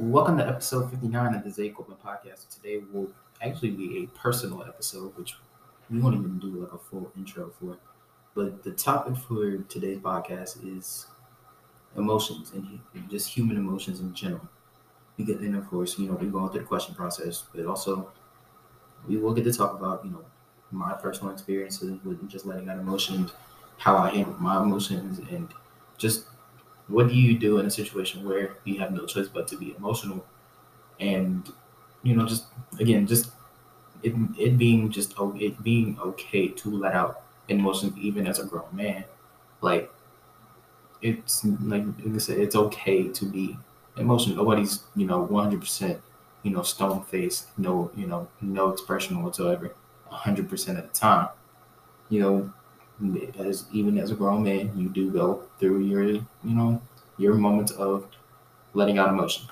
Welcome to episode 59 of the Zay Coleman podcast. Today will actually be a personal episode, which we won't even do like a full intro for. But the topic for today's podcast is emotions and just human emotions in general. Because, and of course, you know, we're going through the question process, but also we will get to talk about, you know, my personal experiences with just letting out emotions, how I handle my emotions, and just what do you do in a situation where you have no choice but to be emotional and you know just again just it, it being just it being okay to let out emotions even as a grown man like it's like, like I said, it's okay to be emotional. Nobody's, you know, 100%, you know, stone faced, no, you know, no expression whatsoever, 100% of the time. You know, as even as a grown man, you do go through your, you know, your moments of letting out emotion.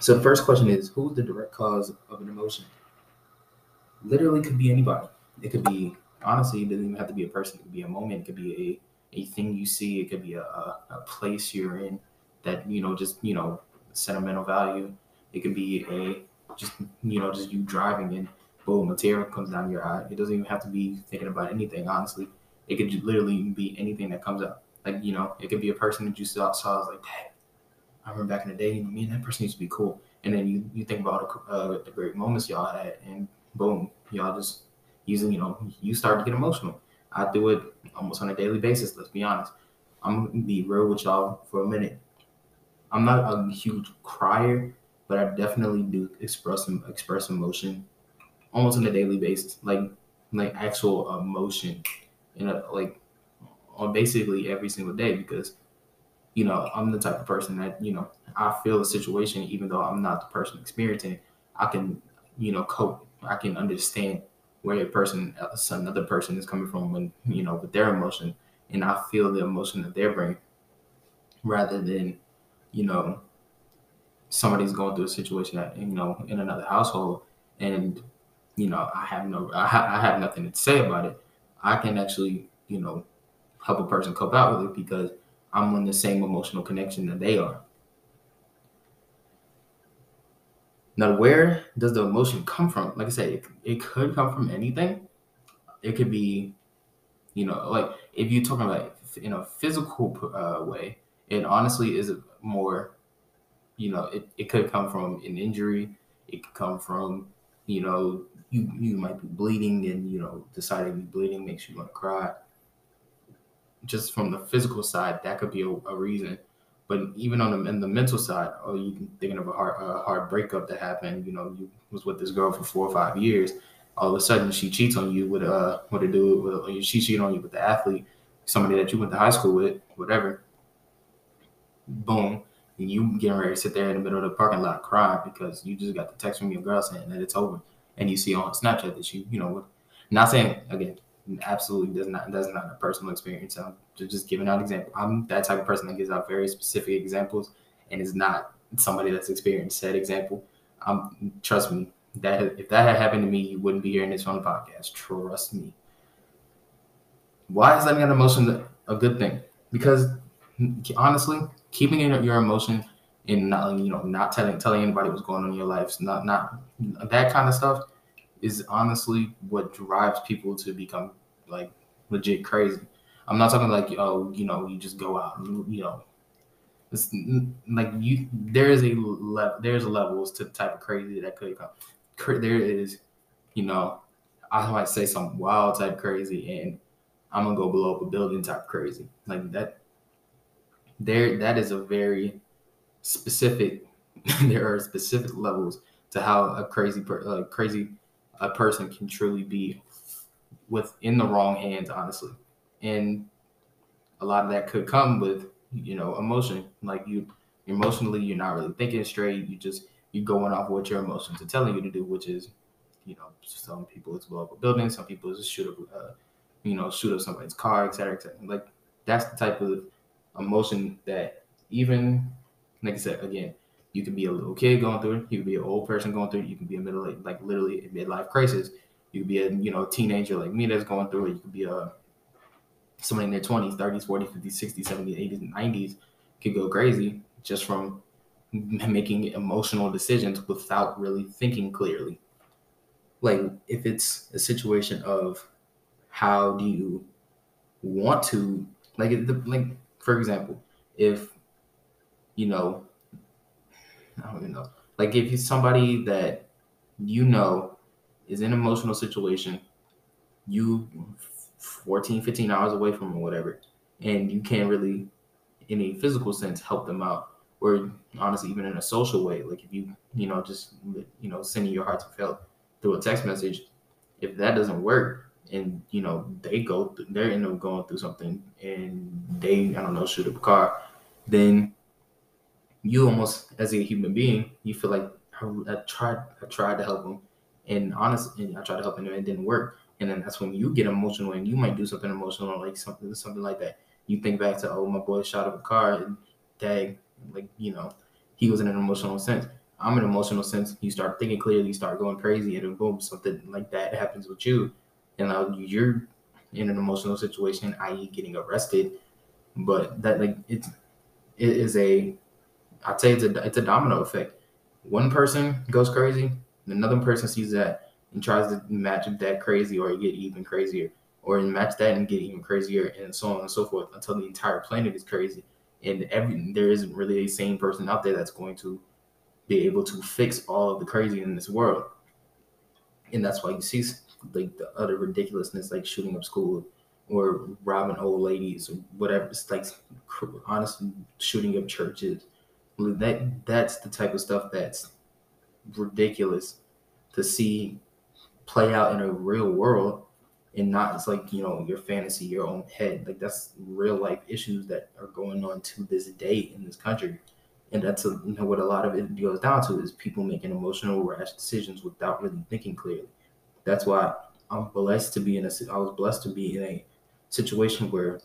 So the first question is, who's the direct cause of an emotion? Literally could be anybody. It could be honestly, it doesn't even have to be a person. It could be a moment. It could be a, a thing you see. It could be a, a, place you're in that you know just you know sentimental value. It could be a just you know just you driving and boom, a tear comes down your eye. It doesn't even have to be thinking about anything. Honestly, it could literally be anything that comes up. Like you know, it could be a person that you saw. saw was like, dang, I remember back in the day, you know, me and that person used to be cool. And then you you think about uh, the great moments y'all had, and boom, y'all just using you know you start to get emotional. I do it almost on a daily basis. Let's be honest. I'm gonna be real with y'all for a minute. I'm not a huge crier, but I definitely do express express emotion almost on a daily basis, like like actual emotion, you know, like on basically every single day because you know I'm the type of person that you know I feel a situation even though I'm not the person experiencing it. I can you know cope. I can understand where a person, uh, another person is coming from when you know with their emotion, and I feel the emotion that they're bringing, rather than you know, somebody's going through a situation that you know in another household, and you know I have no, I, ha- I have nothing to say about it. I can actually, you know, help a person cope out with it because I'm on the same emotional connection that they are. Now, where does the emotion come from? Like I said, it, it could come from anything. It could be, you know, like if you're talking about in a physical uh, way, it honestly is more, you know, it, it could come from an injury. It could come from, you know, you, you might be bleeding and, you know, deciding bleeding makes you want to cry. Just from the physical side, that could be a, a reason. But even on the, in the mental side, oh, you thinking of a hard, a hard breakup that happened. You know, you was with this girl for four or five years. All of a sudden, she cheats on you with uh, what to do with she cheats on you with the athlete, somebody that you went to high school with, whatever boom, you getting ready to sit there in the middle of the parking lot crying because you just got the text from your girl saying that it's over, and you see on Snapchat that you, you know, not saying again, absolutely does not that's not a personal experience. I'm just giving out example. I'm that type of person that gives out very specific examples, and is not somebody that's experienced said example. Um, trust me, that if that had happened to me, you wouldn't be hearing this on the podcast. Trust me. Why is letting out emotion a good thing? Because honestly, keeping in your emotion and not you know not telling telling anybody what's going on in your life, not not that kind of stuff is honestly what drives people to become like legit crazy. I'm not talking like oh you know you just go out and, you know it's like you there is a level there's levels to the type of crazy that could come. There is you know I might say some wild type crazy and I'm gonna go blow up a building type crazy like that there that is a very specific there are specific levels to how a crazy per, crazy a person can truly be within the wrong hands honestly. And a lot of that could come with you know emotion. Like you emotionally you're not really thinking straight. You just you're going off what your emotions are telling you to do which is you know some people it's blow up a building some people just shoot up uh, you know shoot up somebody's car etc etc like that's the type of emotion that even like I said again, you could be a little kid going through it, you could be an old person going through it, you could be a middle like literally a midlife crisis, you could be a you know teenager like me that's going through it, you could be a somebody in their 20s, 30s, 40s, 50s, 60s, 70s, 80s, and 90s could go crazy just from making emotional decisions without really thinking clearly. Like if it's a situation of how do you want to like the, like for example, if you know I don't even know. Like if it's somebody that you know is in an emotional situation, you 14, 15 hours away from or whatever, and you can't really in a physical sense help them out or honestly even in a social way like if you you know just you know sending your heart to felt through a text message if that doesn't work and you know they go they're end up going through something and they i don't know shoot up a car then you almost as a human being you feel like oh, i tried i tried to help them and honestly i tried to help them and it didn't work. And then that's when you get emotional and you might do something emotional like something something like that. You think back to oh my boy shot up a car and dang like you know he was in an emotional sense. I'm in an emotional sense. You start thinking clearly you start going crazy and then boom something like that happens with you and now you're in an emotional situation i.e getting arrested. But that like it's it is a i'd say it's a it's a domino effect. One person goes crazy another person sees that and tries to match that crazy or get even crazier or match that and get even crazier and so on and so forth until the entire planet is crazy. And every there isn't really a sane person out there that's going to be able to fix all of the crazy in this world. And that's why you see like the other ridiculousness like shooting up school or robbing old ladies or whatever it's like honestly shooting up churches. That that's the type of stuff that's ridiculous to see play out in a real world and not it's like you know your fantasy your own head. Like that's real life issues that are going on to this day in this country. And that's a, you know, what a lot of it goes down to is people making emotional rash decisions without really thinking clearly that's why i'm blessed to be in a i was blessed to be in a situation where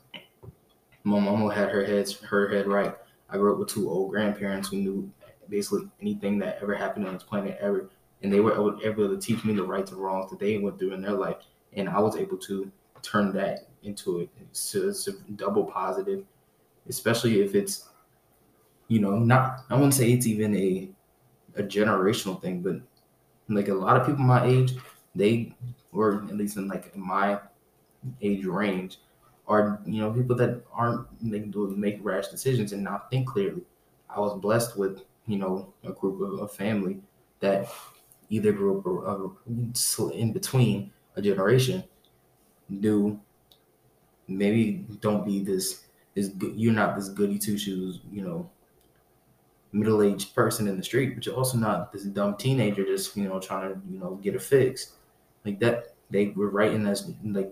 my mama had her head her head right. I grew up with two old grandparents who knew basically anything that ever happened on this planet ever and they were able able to teach me the rights and wrongs that they went through in their life and I was able to turn that into a, a, a double positive, especially if it's, you know, not I wouldn't say it's even a a generational thing, but like a lot of people my age, they or at least in like my age range, are you know people that aren't making make rash decisions and not think clearly. I was blessed with you know a group of a family that either grew up uh, in between a generation do maybe don't be this this you're not this goody two shoes you know middle aged person in the street, but you're also not this dumb teenager just you know trying to you know get a fix like that. They were right in us like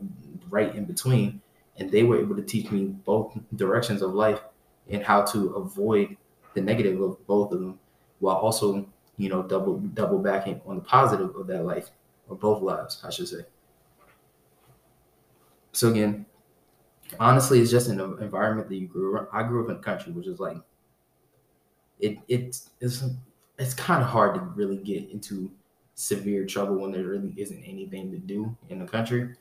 right in between, and they were able to teach me both directions of life and how to avoid the negative of both of them, while also you know double double backing on the positive of that life or both lives, I should say. So again, honestly, it's just an environment that you grew up. I grew up in the country, which is like it it's it's it's kind of hard to really get into severe trouble when there really isn't anything to do in the country.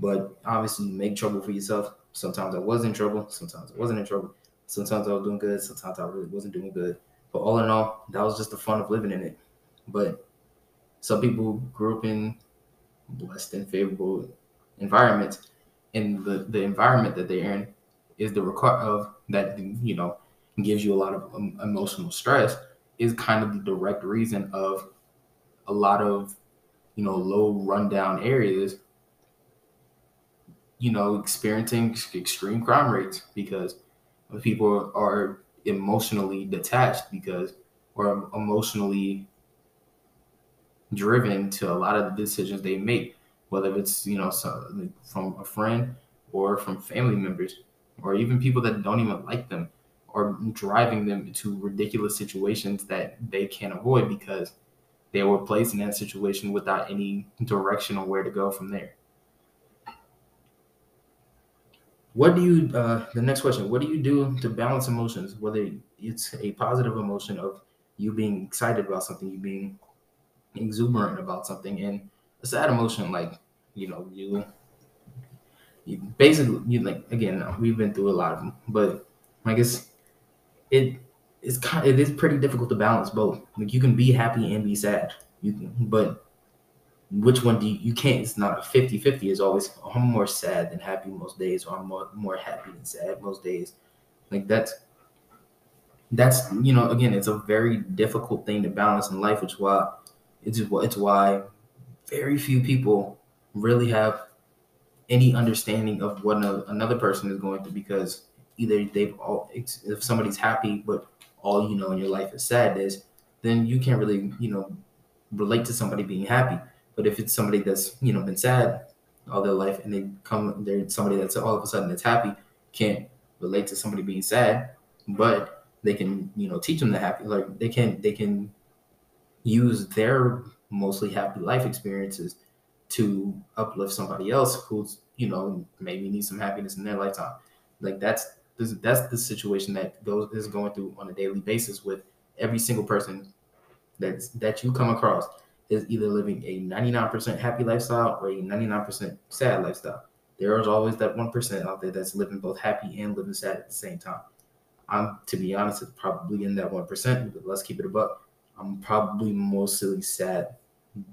But obviously, you make trouble for yourself. Sometimes I was in trouble. Sometimes I wasn't in trouble. Sometimes I was doing good. Sometimes I really wasn't doing good. But all in all, that was just the fun of living in it. But some people grew up in blessed and favorable environments, and the, the environment that they're in is the require of that you know gives you a lot of emotional stress is kind of the direct reason of a lot of you know low rundown areas you know experiencing extreme crime rates because people are emotionally detached because or emotionally driven to a lot of the decisions they make, whether it's you know from a friend or from family members or even people that don't even like them or driving them into ridiculous situations that they can't avoid because they were placed in that situation without any direction on where to go from there. What do you, uh, the next question, what do you do to balance emotions, whether it's a positive emotion of you being excited about something, you being exuberant about something and a sad emotion like you know you, you basically you like again we've been through a lot of them but i guess it it's kind it is pretty difficult to balance both. Like you can be happy and be sad. You can, but which one do you, you can't it's not a 50-50 it's always i'm more sad than happy most days or i'm more, more happy than sad most days like that's that's you know again it's a very difficult thing to balance in life which is why it's it's why very few people really have any understanding of what another person is going through because either they've all if somebody's happy but all you know in your life is sadness then you can't really you know relate to somebody being happy. But if it's somebody that's you know been sad all their life and they come they're somebody that's all of a sudden that's happy can't relate to somebody being sad but they can you know teach them the happy like they can they can use their mostly happy life experiences to uplift somebody else who's you know maybe needs some happiness in their lifetime. Like that's that's the situation that goes is going through on a daily basis with every single person that's that you come across is either living a 99% happy lifestyle or a 99% sad lifestyle. There is always that 1% out there that's living both happy and living sad at the same time. I'm, to be honest, it's probably in that 1%, but let's keep it a buck. I'm probably mostly sad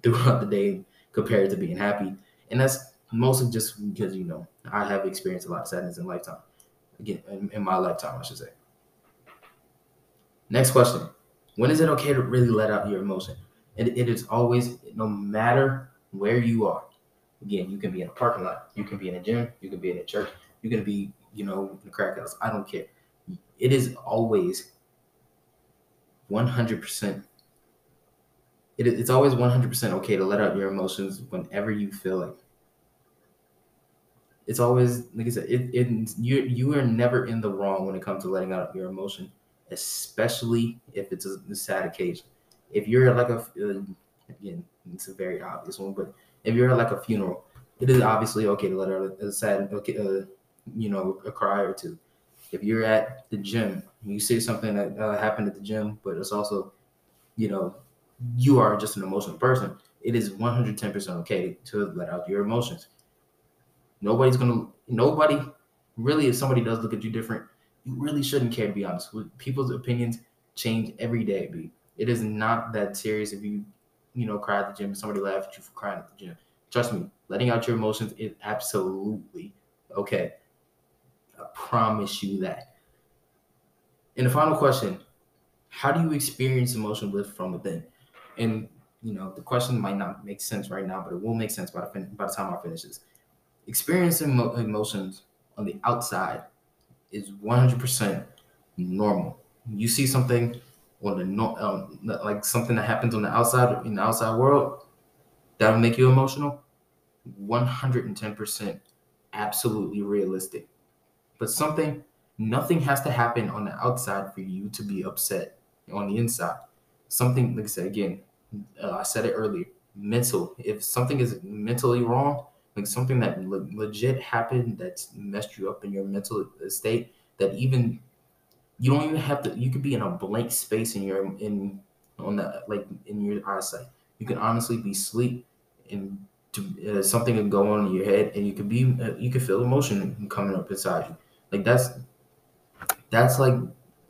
throughout the day compared to being happy. And that's mostly just because, you know, I have experienced a lot of sadness in lifetime. Again, in, in my lifetime, I should say. Next question. When is it okay to really let out your emotion? And it is always, no matter where you are. Again, you can be in a parking lot, you can be in a gym, you can be in a church, you can be, you know, in a crack house. I don't care. It is always 100%. It, it's always 100% okay to let out your emotions whenever you feel like. It's always like I said. It, it you you are never in the wrong when it comes to letting out your emotion, especially if it's a, a sad occasion if you're like a uh, again, it's a very obvious one, but if you're like a funeral, it is obviously okay to let out a sad, okay, uh, you know, a cry or two. If you're at the gym, and you see something that uh, happened at the gym, but it's also, you know, you are just an emotional person. It is 110% okay to let out your emotions. Nobody's gonna, nobody really, if somebody does look at you different, you really shouldn't care to be honest. With People's opinions change every day, B. It is not that serious if you, you know, cry at the gym and somebody laughed at you for crying at the gym. Trust me, letting out your emotions is absolutely okay. I promise you that. And the final question How do you experience emotion with from within? And, you know, the question might not make sense right now, but it will make sense by the, by the time I finish this. Experiencing mo- emotions on the outside is 100% normal. You see something on the no, um, like something that happens on the outside in the outside world that will make you emotional? 110% absolutely realistic. But something nothing has to happen on the outside for you to be upset on the inside. Something like i said again uh, i said it earlier mental. If something is mentally wrong like something that le- legit happened that's messed you up in your mental state that even you don't even have to you could be in a blank space in your in on the like in your eyesight. You can honestly be asleep and to, uh, something can go on in your head and you could be uh, you could feel emotion coming up inside you. Like that's that's like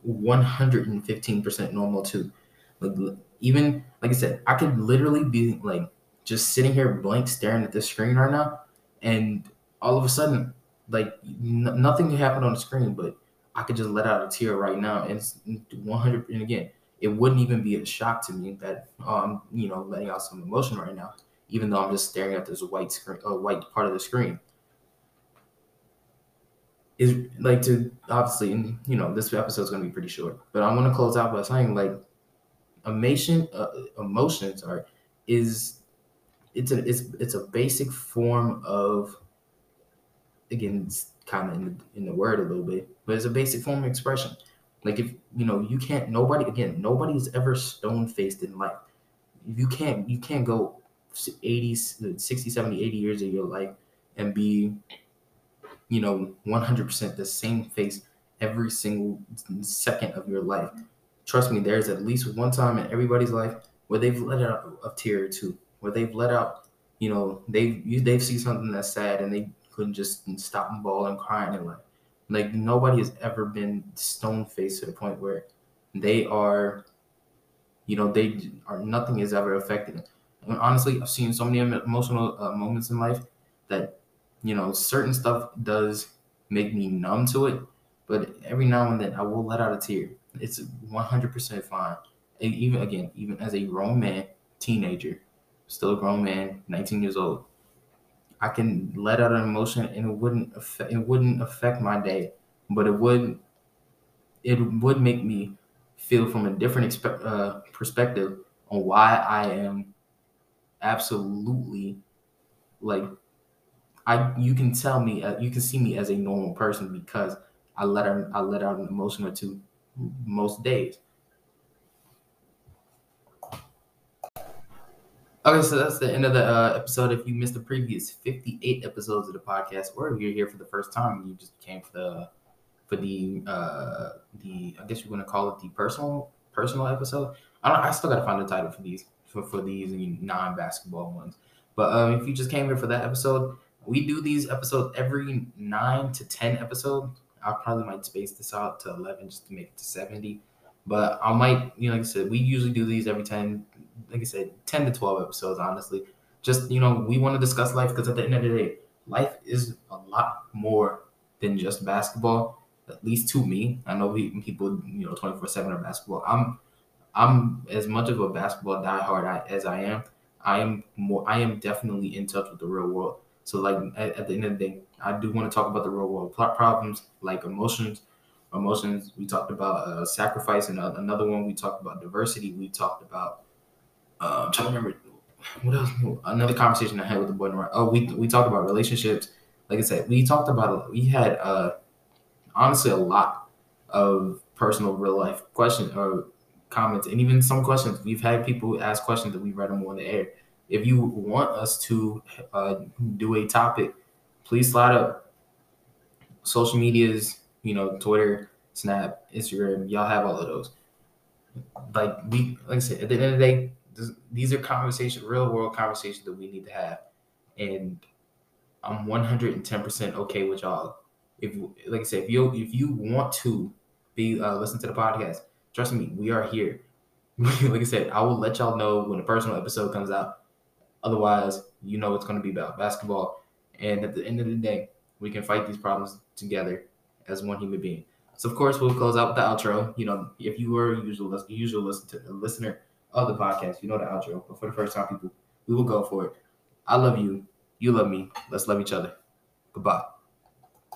115% normal too. Like even like i said i could literally be like just sitting here blank staring at the screen right now and all of a sudden like n- nothing can happen on the screen but I could just let out a tear right now, and it's 100. And again, it wouldn't even be a shock to me that um you know letting out some emotion right now, even though I'm just staring at this white screen, a uh, white part of the screen. Is like to obviously, and you know, this episode is gonna be pretty short, but I want to close out by saying like, emotion, uh, emotions are is it's a it's it's a basic form of again kind of in the, in the word a little bit, but it's a basic form of expression. Like if you know you can't nobody again nobody's ever stone faced in life. You can't you can't go 80 60 70 80 years of your life and be you know 100% the same face every single second of your life. Trust me, there's at least one time in everybody's life where they've let out a tear or two, where they've let out, you know, they've they've seen something that's sad and they couldn't just stop and bawl and crying and like like nobody has ever been stone faced to the point where they are, you know, they are nothing is ever affected. And honestly, I've seen so many emotional uh, moments in life that, you know, certain stuff does make me numb to it, but every now and then I will let out a tear. It's 100% fine. And even again, even as a grown man, teenager, still a grown man, 19 years old, I can let out an emotion and it wouldn't affect it wouldn't affect my day, but it would it would make me feel from a different expe- uh, perspective on why I am absolutely like I you can tell me uh, you can see me as a normal person because I let out I let out an emotion or two most days. Okay, so that's the end of the uh, episode. If you missed the previous 58 episodes of the podcast, or if you're here for the first time and you just came for the for the uh the I guess you're gonna call it the personal personal episode. I don't I still gotta find a title for these for, for these non basketball ones. But um if you just came here for that episode, we do these episodes every nine to ten episodes. I probably might space this out to eleven just to make it to seventy. But I might, you know, like I said, we usually do these every 10, like I said, 10 to 12 episodes, honestly. Just, you know, we want to discuss life because at the end of the day, life is a lot more than just basketball, at least to me. I know people, you know, 24 7 are basketball. I'm, I'm as much of a basketball diehard as I am. I am more, I am definitely in touch with the real world. So, like, at, at the end of the day, I do want to talk about the real world problems, like emotions, emotions. We talked about uh, sacrifice, and another one we talked about diversity. We talked about. Uh, I'm trying to remember what else. Another conversation I had with the boy. Oh, we we talked about relationships. Like I said, we talked about. We had uh, honestly a lot of personal, real life questions or comments, and even some questions. We've had people ask questions that we read them on the air. If you want us to uh, do a topic, please slide up social medias you know, Twitter, Snap, Instagram, y'all have all of those. Like we, like I said, at the end of the day, this, these are conversations, real world conversations that we need to have, and I'm 110% okay with y'all. If, like I said, if you if you want to be uh, listen to the podcast, trust me, we are here. like I said, I will let y'all know when a personal episode comes out. Otherwise, you know it's going to be about basketball. And at the end of the day, we can fight these problems together as one human being. So of course we'll close out with the outro. You know, if you were a usual usual listen to, listener of the podcast, you know the outro. But for the first time, people, we will go for it. I love you. You love me. Let's love each other. Goodbye.